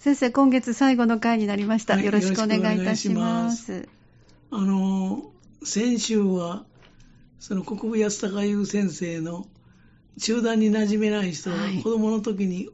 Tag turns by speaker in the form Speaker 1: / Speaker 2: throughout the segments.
Speaker 1: 先生、今月最後の回になりました。
Speaker 2: はい
Speaker 1: よろしくお願いいたします。
Speaker 2: あの、先週は、その国分安高優先生の集団に馴染めない人が
Speaker 1: はい
Speaker 2: 子供の時に、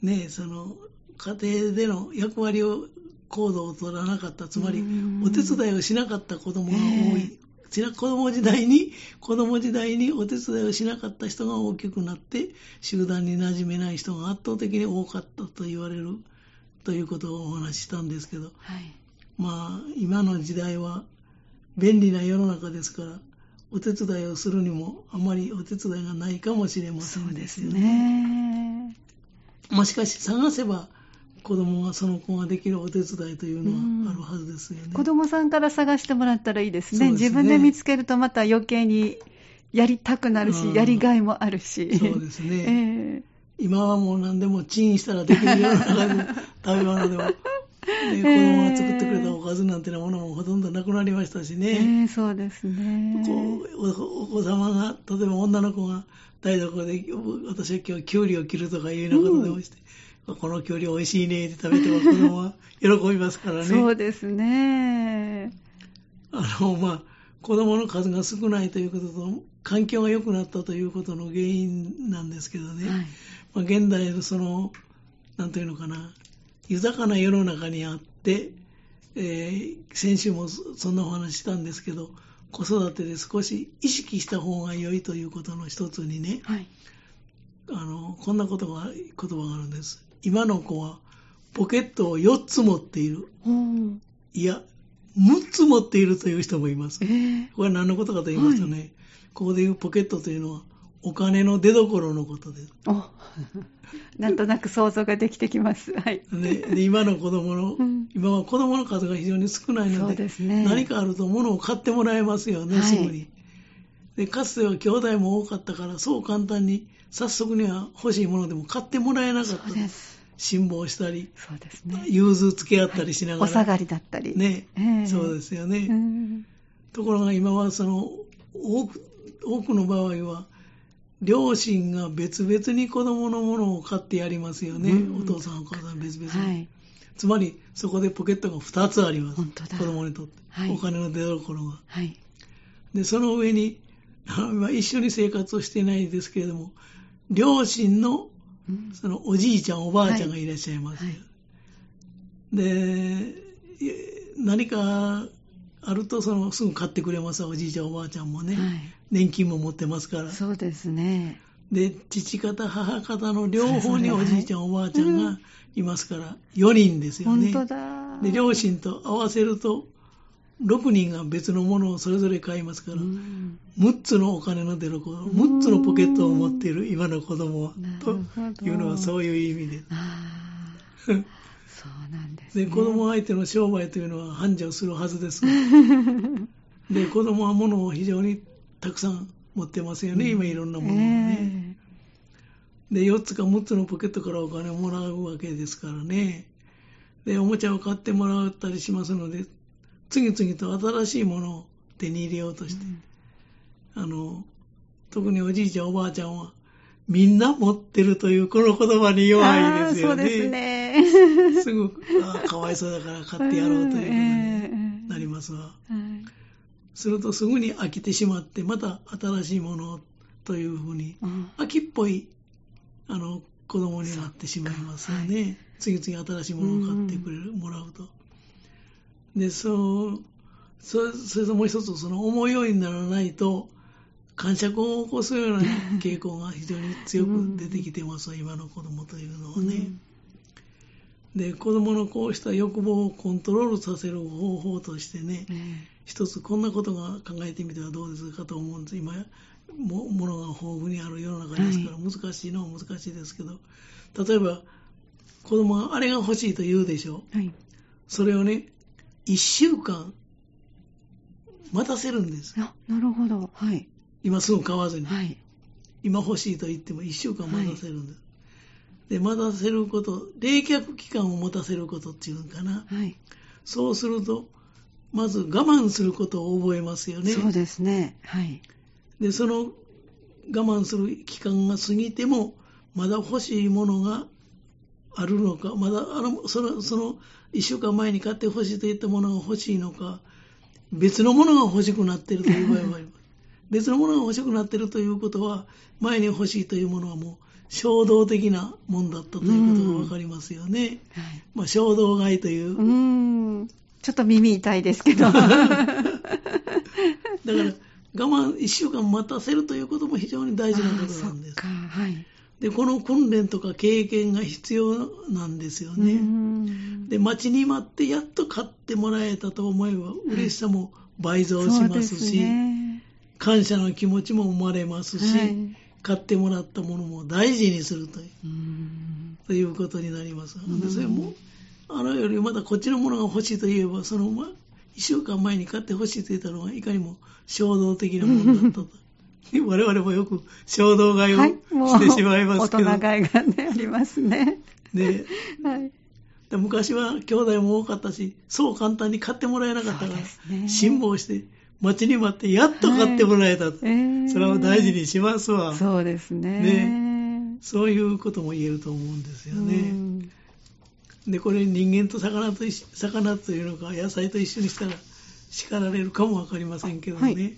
Speaker 2: ね、その家庭での役割を行動を取らなかった、つまり
Speaker 1: うん
Speaker 2: お手伝いをしなかった子供が多
Speaker 1: え
Speaker 2: い。子供時代に、子供時代にお手伝いをしなかった人が大きくなって、集団に馴染めない人が圧倒的に多かったと言われるということをお話ししたんですけど、
Speaker 1: はい。
Speaker 2: まあ、今の時代は便利な世の中ですから、お手伝いをするにもあまりお手伝いがないかもしれませんですよね。
Speaker 1: ね
Speaker 2: まあ、しかし探せば子供がその子ができるお手伝いというのはあるはずですよね。
Speaker 1: 子供さんから探してもらったらいいですね。
Speaker 2: ね
Speaker 1: 自分で見つけるとまた余計にやりたくなるし、
Speaker 2: うん
Speaker 1: やりがいもあるし。
Speaker 2: そうですね。
Speaker 1: ええ
Speaker 2: 今はもう何でもチンしたらできる世の中で食べ物でも、ね、子供が作ってくれたおかずなんてなものもほとんどなくなりましたしね。
Speaker 1: ええそうですね。
Speaker 2: こうおお子様が、例えば女の子が台所で、私は今日キュウリを切るとかいうようなことでもして、このキュウリ美味しいねって食べても子供は喜びますからね。
Speaker 1: そうですね。
Speaker 2: あの、まあ、子供の数が少ないということと、環境が良くなったということの原因なんですけどね。
Speaker 1: はい。
Speaker 2: まあ、現代のその、なんというのかな、豊かな世の中にあって、えー先週もそそんなお話したんですけど、子育てで少し意識した方が良いということの一つにね、
Speaker 1: はい。
Speaker 2: あの、こんなことが、言葉があるんです。今の子はポケットを4つ持っている。いや、6つ持っているという人もいます
Speaker 1: え。え
Speaker 2: これは何のことかと言いますとね、ここでいうポケットというのはお金の出所のことです。
Speaker 1: おなんとなく想像ができてきます。はい。
Speaker 2: 今の子供の、
Speaker 1: うん
Speaker 2: 今は子供の数が非常に少ないので、
Speaker 1: ですね。
Speaker 2: 何かあると物を買ってもらえますよね、
Speaker 1: はい
Speaker 2: すぐに。で、かつては兄弟も多かったから、そう簡単に早速には欲しいものでも買ってもらえなかった
Speaker 1: そう。です。
Speaker 2: 辛抱したり、
Speaker 1: そうですね。
Speaker 2: 融通つけ合ったりしながら。
Speaker 1: お下がりだったり。
Speaker 2: ね、
Speaker 1: ええ
Speaker 2: そうですよね。
Speaker 1: うん
Speaker 2: ところが今はその多く多くの場合は両親が別々に子供のものを買ってやりますよね、
Speaker 1: うん。
Speaker 2: お父さんお母さん別々に、
Speaker 1: はい。
Speaker 2: つまりそこでポケットが2つあります。
Speaker 1: 本当だ。
Speaker 2: 子供にとって、
Speaker 1: はい。
Speaker 2: お金の出所が。
Speaker 1: はい。
Speaker 2: でその上に 一緒に生活をしていないですけれども両親の
Speaker 1: うん。
Speaker 2: そのおじいちゃんおばあちゃんがい。らっしゃいます、
Speaker 1: はい。
Speaker 2: でい何かあるとそのすぐ買ってくれますおじいちゃんおばあちゃんもね、
Speaker 1: はい。
Speaker 2: 年金も持ってますから。
Speaker 1: そうですね。
Speaker 2: で父方母方の両方におじいちゃん、おばあちゃんが
Speaker 1: うん。
Speaker 2: いますから。4人ですよね。
Speaker 1: 本当だ。
Speaker 2: で両親と合わせると6人が別のものをそれぞれ買いますから、
Speaker 1: うん。
Speaker 2: 6つのお金の出所6つのポケットを持っている今の子供はというのはそういう意味で。
Speaker 1: ああ、そうなんで
Speaker 2: 子供相手の商売というのは繁盛するはずですが。で子供は物を非常にたくさん持ってますよね、今いろんなものをね、で4つか6つのポケットからお金をもらうわけですからね。でおもちゃを買ってもらったりしますので次々と新しいものを手に入れようとして、あの特におじいちゃんおばあちゃんはみんな持ってるというこの言葉に
Speaker 1: ええ
Speaker 2: 弱いですよ
Speaker 1: ああそうです
Speaker 2: ね。
Speaker 1: ね。
Speaker 2: すぐあかわいそうだから買ってやろうということになりますわ。
Speaker 1: はい
Speaker 2: するとすぐに飽きてしまって、また新しいものというふうに、
Speaker 1: うん
Speaker 2: 飽きっぽいあの子供になってしまいますよね。次々新しいものを買ってくれる、もらうと。で、そう、そそれともう一つ、その思いようにならないと、感触を起こすような傾向が非常に強く出てきてます、今の子供というのはね。で、子供のこうした欲望をコントロールさせる方法としてね、
Speaker 1: うんえ
Speaker 2: 一つこんなことが考えてみてはどうですかと思うんです。今、も物が豊富にある世の中ですから、難しいのは難しいですけど、例えば、子供があれが欲しいと言うでしょ
Speaker 1: はい。
Speaker 2: それをね、一週間待たせるんです。
Speaker 1: あ、なるほど。はい。
Speaker 2: 今すぐ買わずに。
Speaker 1: はい。
Speaker 2: 今欲しいと言っても一週間待たせるんです。で、待たせること、冷却期間を持たせることっていうのかな。
Speaker 1: はい。
Speaker 2: そうすると、まず我慢することを覚えますよね。
Speaker 1: そうですね。はい。
Speaker 2: で、その我慢する期間が過ぎても、まだ欲しいものがあるのか、まだあのそのその1週間前に買ってほしいといったものが欲しいのか、別のものが欲しくなっているという場合もあります。別のものが欲しくなっているということは、前に欲しいというものはもう衝動的なもんだったということがわかりますよね。
Speaker 1: はい
Speaker 2: まあ、衝動買いという。
Speaker 1: うーん。ちょっと耳痛いですけど。
Speaker 2: だから、我慢、1週間待たせるということも非常に大事なことなんです。
Speaker 1: はい。
Speaker 2: で、この訓練とか経験が必要なんですよね。
Speaker 1: ん
Speaker 2: で、待ちに待ってやっと買ってもらえたと思えば、嬉しさも倍増し
Speaker 1: そうです
Speaker 2: ますし、
Speaker 1: ね。
Speaker 2: 感謝の気持ちも生まれますし、
Speaker 1: はい
Speaker 2: 買ってもらったものも大事にするというということになります。
Speaker 1: ん
Speaker 2: でそれも、あのよりまたこっちのものが欲しいといえば、その、ま、1週間前に買って欲しいと言ったのは、いかにも衝動的なものだったと。我々もよく衝動買いをしてしまいますけど、
Speaker 1: 大人買いがね、ありますね。
Speaker 2: で
Speaker 1: はい。
Speaker 2: で昔は兄弟も多かったし、そう簡単に買ってもらえなかったか
Speaker 1: そうですね
Speaker 2: ら、辛抱して、待ちに待って、やっと買ってもらえたと。
Speaker 1: えー
Speaker 2: それを大事にしますわ。
Speaker 1: そうですね。
Speaker 2: そういうことも言えると思うんですよ
Speaker 1: う
Speaker 2: ね。
Speaker 1: ん
Speaker 2: で、これ人間と魚と魚というのか、野菜と一緒にしたら叱られるかもわかりませんけどね。
Speaker 1: はい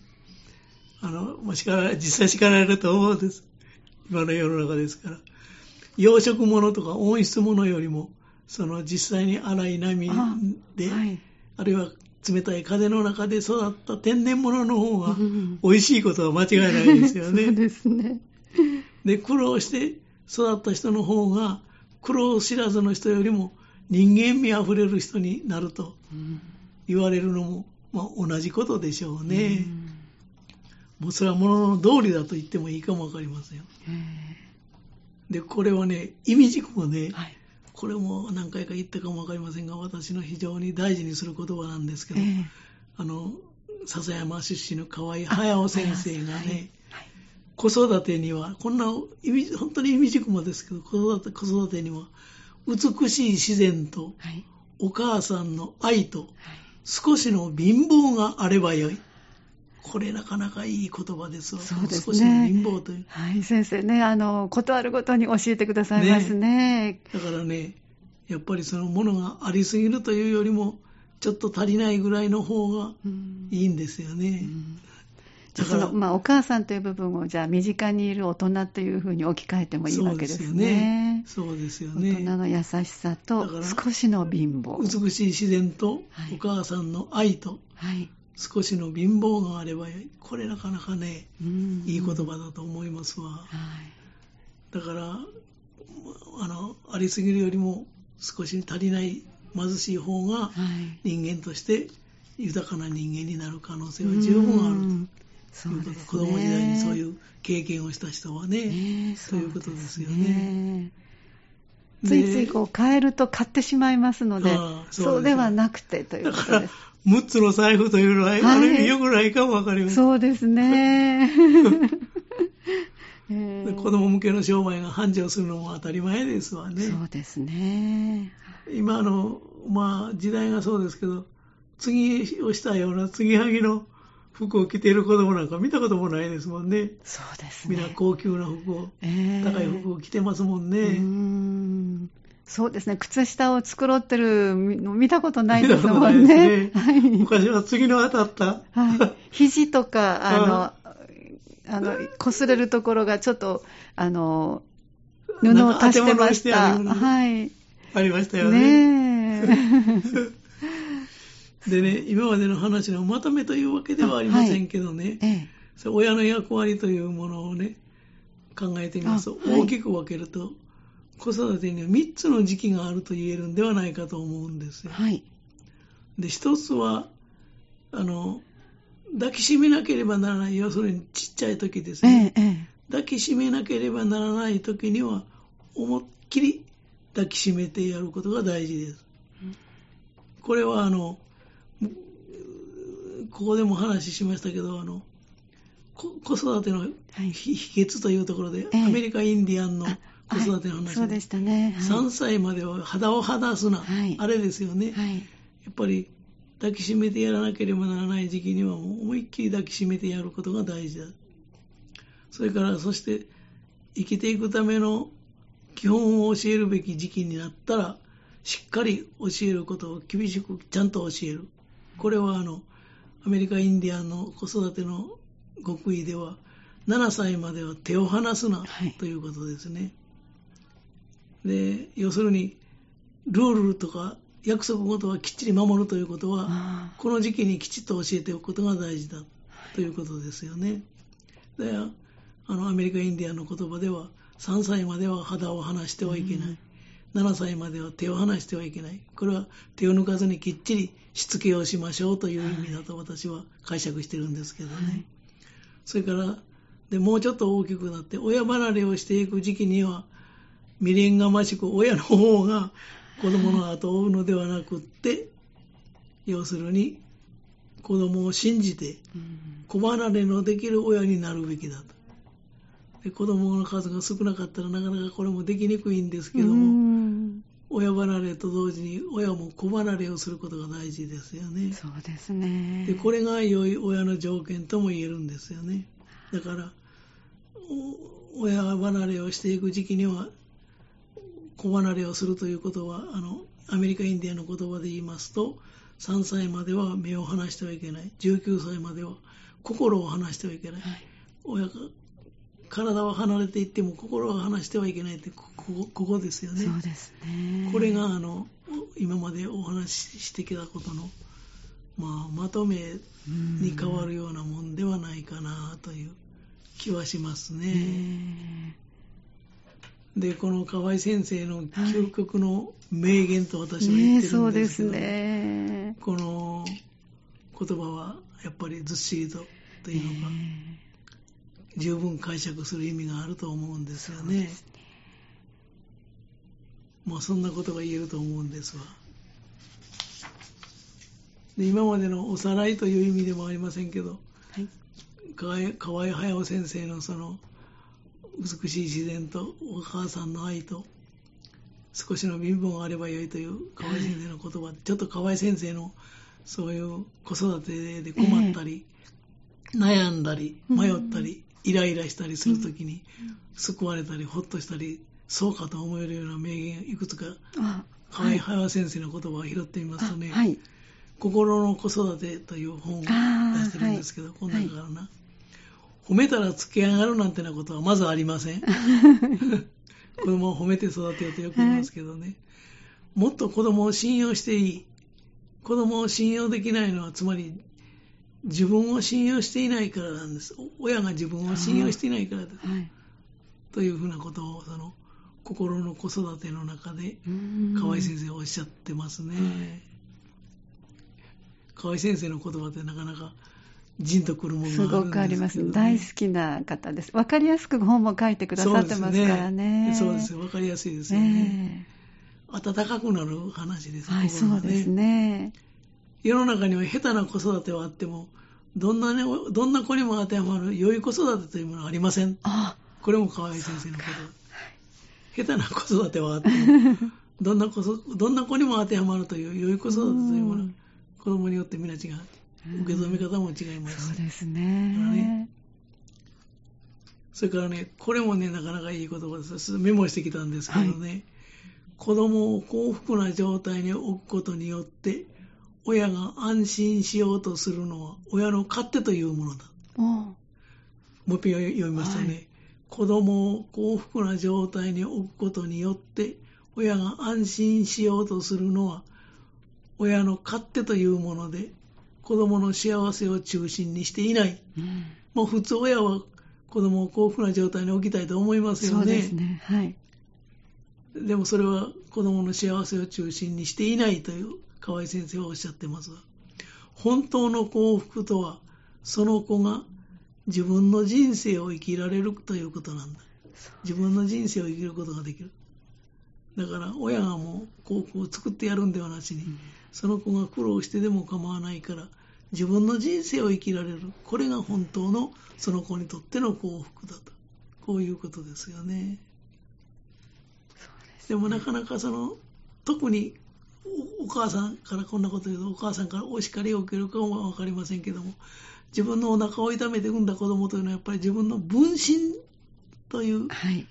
Speaker 2: あの、まあ、叱ら実際叱られると思うんです。今の世の中ですから。養殖物とか温室物よりも、その実際に荒い波
Speaker 1: あ
Speaker 2: で、
Speaker 1: はい。
Speaker 2: あるいは冷たい風の中で育った天然物の方が
Speaker 1: うん
Speaker 2: 美味しいことは間違いないですよ
Speaker 1: そう
Speaker 2: ね。
Speaker 1: ですね。
Speaker 2: で、苦労して育った人の方が苦労知らずの人よりも人間味あふれる人になると
Speaker 1: うん
Speaker 2: 言われるのも、まあ、同じことでしょうね。
Speaker 1: うん
Speaker 2: もうそれは物の道理だと言ってもいいかもわかりません。
Speaker 1: え
Speaker 2: で、これはね、意味軸もね
Speaker 1: ー、はい。
Speaker 2: これも何回か言ったかもわかりませんが、私の非常に大事にする言葉なんですけど、
Speaker 1: えー
Speaker 2: あの、笹山出身の河合隼先生がね、
Speaker 1: はいはい
Speaker 2: 子育てには、こんな本当に意味軸もですけど、子育て子育てには、美しい自然と
Speaker 1: はい。
Speaker 2: お母さんの愛と
Speaker 1: はい
Speaker 2: 少しの貧乏があればよい。これなかなかいい言葉ですわ。
Speaker 1: そうですね
Speaker 2: 少しの貧乏という。
Speaker 1: はい、先生ね、あの、ことあるごとに教えてくださいますね。
Speaker 2: だからね、やっぱりそのものがありすぎるというよりも、ちょっと足りないぐらいの方が
Speaker 1: うん
Speaker 2: いいんですよね。
Speaker 1: じゃあその、まあ、お母さんという部分を、じゃあ、身近にいる大人というふうに置き換えてもいいわけですね。
Speaker 2: そうですよ
Speaker 1: 大
Speaker 2: ね。
Speaker 1: 人の優しさと
Speaker 2: だから
Speaker 1: 少しの貧乏。
Speaker 2: 美しい自然と
Speaker 1: はい
Speaker 2: お母さんの愛と
Speaker 1: はい。
Speaker 2: 少しの貧乏があれば。これなかなかね、
Speaker 1: うん
Speaker 2: いい言葉だと思いますわ。
Speaker 1: はい。
Speaker 2: だから、あの、ありすぎるよりも少し足りない貧しい方が
Speaker 1: はい。
Speaker 2: 人間として豊かな人間になる可能性は十分ある
Speaker 1: うん
Speaker 2: とう
Speaker 1: ね。
Speaker 2: 子供時代にそういう経験をした人はね、
Speaker 1: ね
Speaker 2: ということですよね。
Speaker 1: ねついついこう買えると買ってしまいますので、
Speaker 2: そうで
Speaker 1: はなくてということです。、
Speaker 2: 6つの財布というのは、
Speaker 1: はい
Speaker 2: ある意味良くないかもわかりません。
Speaker 1: そうですね。え
Speaker 2: 子供向けの商売が繁盛するのも当たり前ですわね。
Speaker 1: そうですね。
Speaker 2: 今あの、まあ、時代がそうですけど、継ぎをしたような継ぎはぎの服を着ている子供なんか見たこともないですもんね。
Speaker 1: そうですね。
Speaker 2: みんな高級な服を、
Speaker 1: えー
Speaker 2: 高い服を着てますもんね。
Speaker 1: んそうですね。靴下を繕ってるの見たことないですも
Speaker 2: なんい
Speaker 1: ね。
Speaker 2: ね
Speaker 1: はい。
Speaker 2: 昔は次の当たった、
Speaker 1: はい。肘とか、あの、あの、擦れるところがちょっと、あの、布を足してました。
Speaker 2: し
Speaker 1: はい。
Speaker 2: ありましたよね。
Speaker 1: ねえ。
Speaker 2: でね、今までの話のまとめというわけではありませんけどね、
Speaker 1: ええ。
Speaker 2: それ親の役割というものをね、考えてみます
Speaker 1: はい
Speaker 2: 大きく分けると、子育てには3つの時期があると言えるんではないかと思うんですよ。
Speaker 1: はい。
Speaker 2: で、一つは、あの、抱きしめなければならない、要するにちっちゃい時です
Speaker 1: え
Speaker 2: ね。
Speaker 1: え、ええ。
Speaker 2: 抱きしめなければならない時には、思いっきり抱きしめてやることが大事です。これはあの、ここでも話しましたけど、あの、こ子育ての
Speaker 1: はい
Speaker 2: 秘秘訣というところで、
Speaker 1: ええ
Speaker 2: アメリカインディアンの
Speaker 1: あ
Speaker 2: 子育ての話
Speaker 1: はいそうでしたね。はい
Speaker 2: 3歳までは肌を肌すな、
Speaker 1: はい
Speaker 2: あれですよね。
Speaker 1: はい。
Speaker 2: やっぱり抱きしめてやらなければならない時期には思いっきり抱きしめてやることが大事だ。それから、そして生きていくための基本を教えるべき時期になったら、しっかり教えることを厳しくちゃんと教える。これはあの、アメリカインディアンの子育ての極意では、7歳までは手を離すな、
Speaker 1: はい、
Speaker 2: ということですね。で、要するに、ルールとか約束事はきっちり守るということは、この時期にきちっと教えておくことが大事だということですよね。であのアメリカインディアンの言葉では、3歳までは肌を離してはいけない。7歳までは手を離してはいけない。これは手を抜かずにきっちりしつけをしましょうという意味だと私は解釈してるんですけどね。はい、それから、でもうちょっと大きくなって親離れをしていく時期には未練がましく親の方が子供の後を追うのではなくって、要するに子供を信じて子離れのできる親になるべきだと。で子供の数が少なかったらなかなかこれもできにくいんですけども、親離れと同時に親も子離れをすることが大事ですよね。
Speaker 1: そうですね。
Speaker 2: で、これが良い親の条件とも言えるんですよね。だから、親離れをしていく時期には、子離れをするということは、あの、アメリカインディアの言葉で言いますと、3歳までは目を離してはいけない。19歳までは心を離してはいけない。はい、親が体は離れていっても心は離してはいけないってここここですよね。
Speaker 1: そうですね。
Speaker 2: これがあの今までお話ししてきたことの、まあ、まとめに変わるようなもんではないかなという気はしますね。で、この河合先生の究極の名言と私は言ってるんですけど、はいね、この言葉はやっぱりずっしりとというのか、十分解釈する意味があると思うんですよね。まあそんなことが言えると思うんですわ。で今までのおさらいという意味でもありませんけど、はい、河合駿先生のその美しい自然とお母さんの愛と少しの貧乏があればよいという河合先生の言葉で、ちょっと河合先生のそういう子育てで困ったり、えー、悩んだり迷ったり、イライラしたりするときに、救われたり、ほっとしたり、そうかと思えるような名言、いくつか、河合早先生の言葉を拾ってみますとね、はい、心の子育てという本を出してるんですけど、この中からな、褒めたらつけ上がるなんてなことはまずありません。子供を褒めて育てようとよく言いますけどね、もっと子供を信用していい。子供を信用できないのは、つまり自分を信用していないからなんです。親が自分を信用していないからです。はい、というふうなことを、その、心の子育ての中で、河合先生はおっしゃってますね。河合先生の言葉ってなかなか、じんとくるものがあるんです、
Speaker 1: ごくあります。大好きな方です。わかりやすく本も書いてくださってますからね。
Speaker 2: そうですね。わかりやすいですよね。えー、温かくなる話です、
Speaker 1: はい、そうですね。
Speaker 2: 世の中には下手な子育てはあっても、どんなね、どんな子にも当てはまる良い子育てというものはありません。これも河合先生のこと。下手な子育てはあっても、どんな子どんな子にも当てはまるという良い子育てというものは、子供によって皆違う。受け止め方も違います。
Speaker 1: そうですね。ね
Speaker 2: それからね、これもね、なかなかいい言葉です。メモしてきたんですけどね、はい、子供を幸福な状態に置くことによって、親が安心しようとするのは親の勝手というものだ。もう一遍読みますとね、はい、子供を幸福な状態に置くことによって親が安心しようとするのは親の勝手というもので子供の幸せを中心にしていない。うん、もう普通親は子供を幸福な状態に置きたいと思いますよね。そうですね。はい。でもそれは子供の幸せを中心にしていないという河合先生はおっしゃってますが、本当の幸福とは、その子が自分の人生を生きられるということなんだ。自分の人生を生きることができる。だから親がもう幸福を作ってやるんではなしに、その子が苦労してでも構わないから、自分の人生を生きられる。これが本当のその子にとっての幸福だと。こういうことですよね。でもなかなかその、特にお母さんからこんなこと言うと、お母さんからお叱りを受けるかもわかりませんけども、自分のお腹を痛めて産んだ子供というのは、やっぱり自分の分身という、はい、違う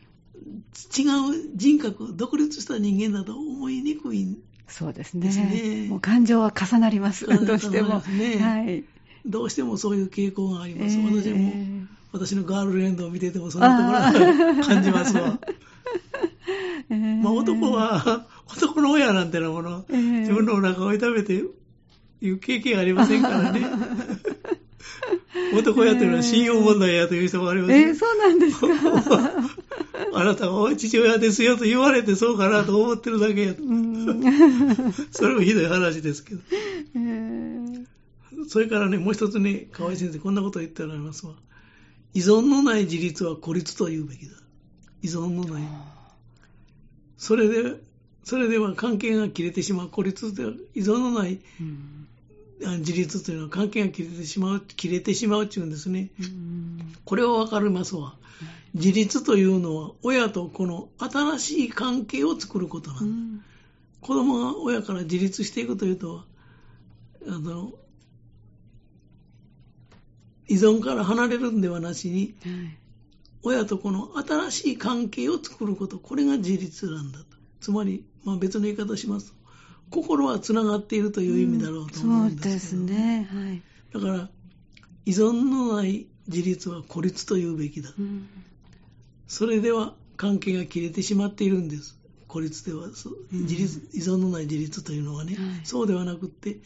Speaker 2: 人格、独立した人間だと思いにくい
Speaker 1: そうですね。
Speaker 2: ですね
Speaker 1: もう感情は重なります。どうしても。
Speaker 2: ね
Speaker 1: はい。
Speaker 2: どうしてもそういう傾向があります。
Speaker 1: えー
Speaker 2: 私も、私のガールフレンドを見ててもそんなところは感じますわ。
Speaker 1: えー
Speaker 2: まあ男は、男の親なんてなもの、
Speaker 1: えー
Speaker 2: 自分のお腹を痛めていう経験ありませんからね。男やというのは信用問題やという人もありますよ
Speaker 1: えーそうなんですか。
Speaker 2: あなたは父親ですよと言われてそうかなと思ってるだけやと。
Speaker 1: うん
Speaker 2: それもひどい話ですけど。
Speaker 1: えー
Speaker 2: それからね、もう一つね、河合先生、こんなこと言っておられますわ。依存のない自立は孤立と言うべきだ。依存のない。それで、それでは関係が切れてしまう。孤立では依存のない
Speaker 1: うん
Speaker 2: あ自立というのは関係が切れてしまう、切れてしまうっていうんですね。
Speaker 1: うん
Speaker 2: これはわかりますわ。自立というのは、親と子の新しい関係を作ることなんだ。
Speaker 1: うん
Speaker 2: 子供が親から自立していくというと、あの、依存から離れるんではなしに、
Speaker 1: はい
Speaker 2: 親と子の新しい関係を作ること、これが自立なんだと。つまり、まあ、別の言い方をしますと、心はつながっているという意味だろうと思うんですけど、
Speaker 1: そうですね。はい。
Speaker 2: だから、依存のない自立は孤立というべきだ。
Speaker 1: うん
Speaker 2: それでは関係が切れてしまっているんです。孤立では、自立依存のない自立というのはね、
Speaker 1: はい
Speaker 2: そうではなくって、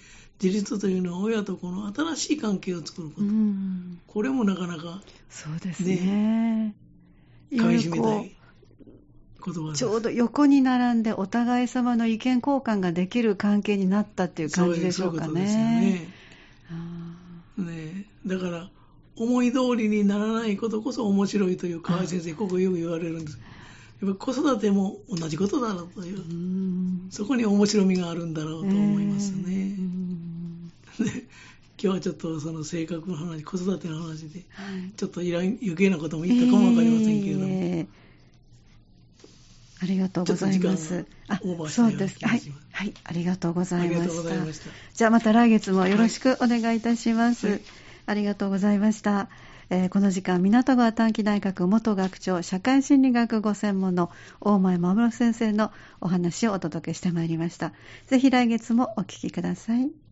Speaker 2: 自立というのは親と子の新しい関係を作ること。
Speaker 1: うん
Speaker 2: これもなかなか
Speaker 1: そうですね。いろ
Speaker 2: 噛み
Speaker 1: いろこ
Speaker 2: 締めたい。
Speaker 1: ちょうど横に並んでお互い様の意見交換ができる関係になったっていう感じでしょうかね。
Speaker 2: だから、思い通りにならないことこそ面白いという河合先生、ここよく言われるんです。やっぱり子育ても同じことだろうという
Speaker 1: ーう、ん
Speaker 2: そこに面白みがあるんだろうと思いますね。
Speaker 1: えーうん
Speaker 2: ね今日はちょっとその性格の話、子育ての話で、
Speaker 1: はい
Speaker 2: ちょっといらん余計なことも言ったかもわかりませんけれども、
Speaker 1: えーありがとうございます。あそうです。はい。はい。ありがとうござ
Speaker 2: ありが
Speaker 1: いました
Speaker 2: とうございま。した。
Speaker 1: じゃあまた来月もよろしくお願いいたします。
Speaker 2: はい
Speaker 1: ありがとうございました。えーこの時間、港川短期大学元学長、社会心理学ご専門の大前守先生のお話をお届けしてまいりました。ぜひ来月もお聞きください。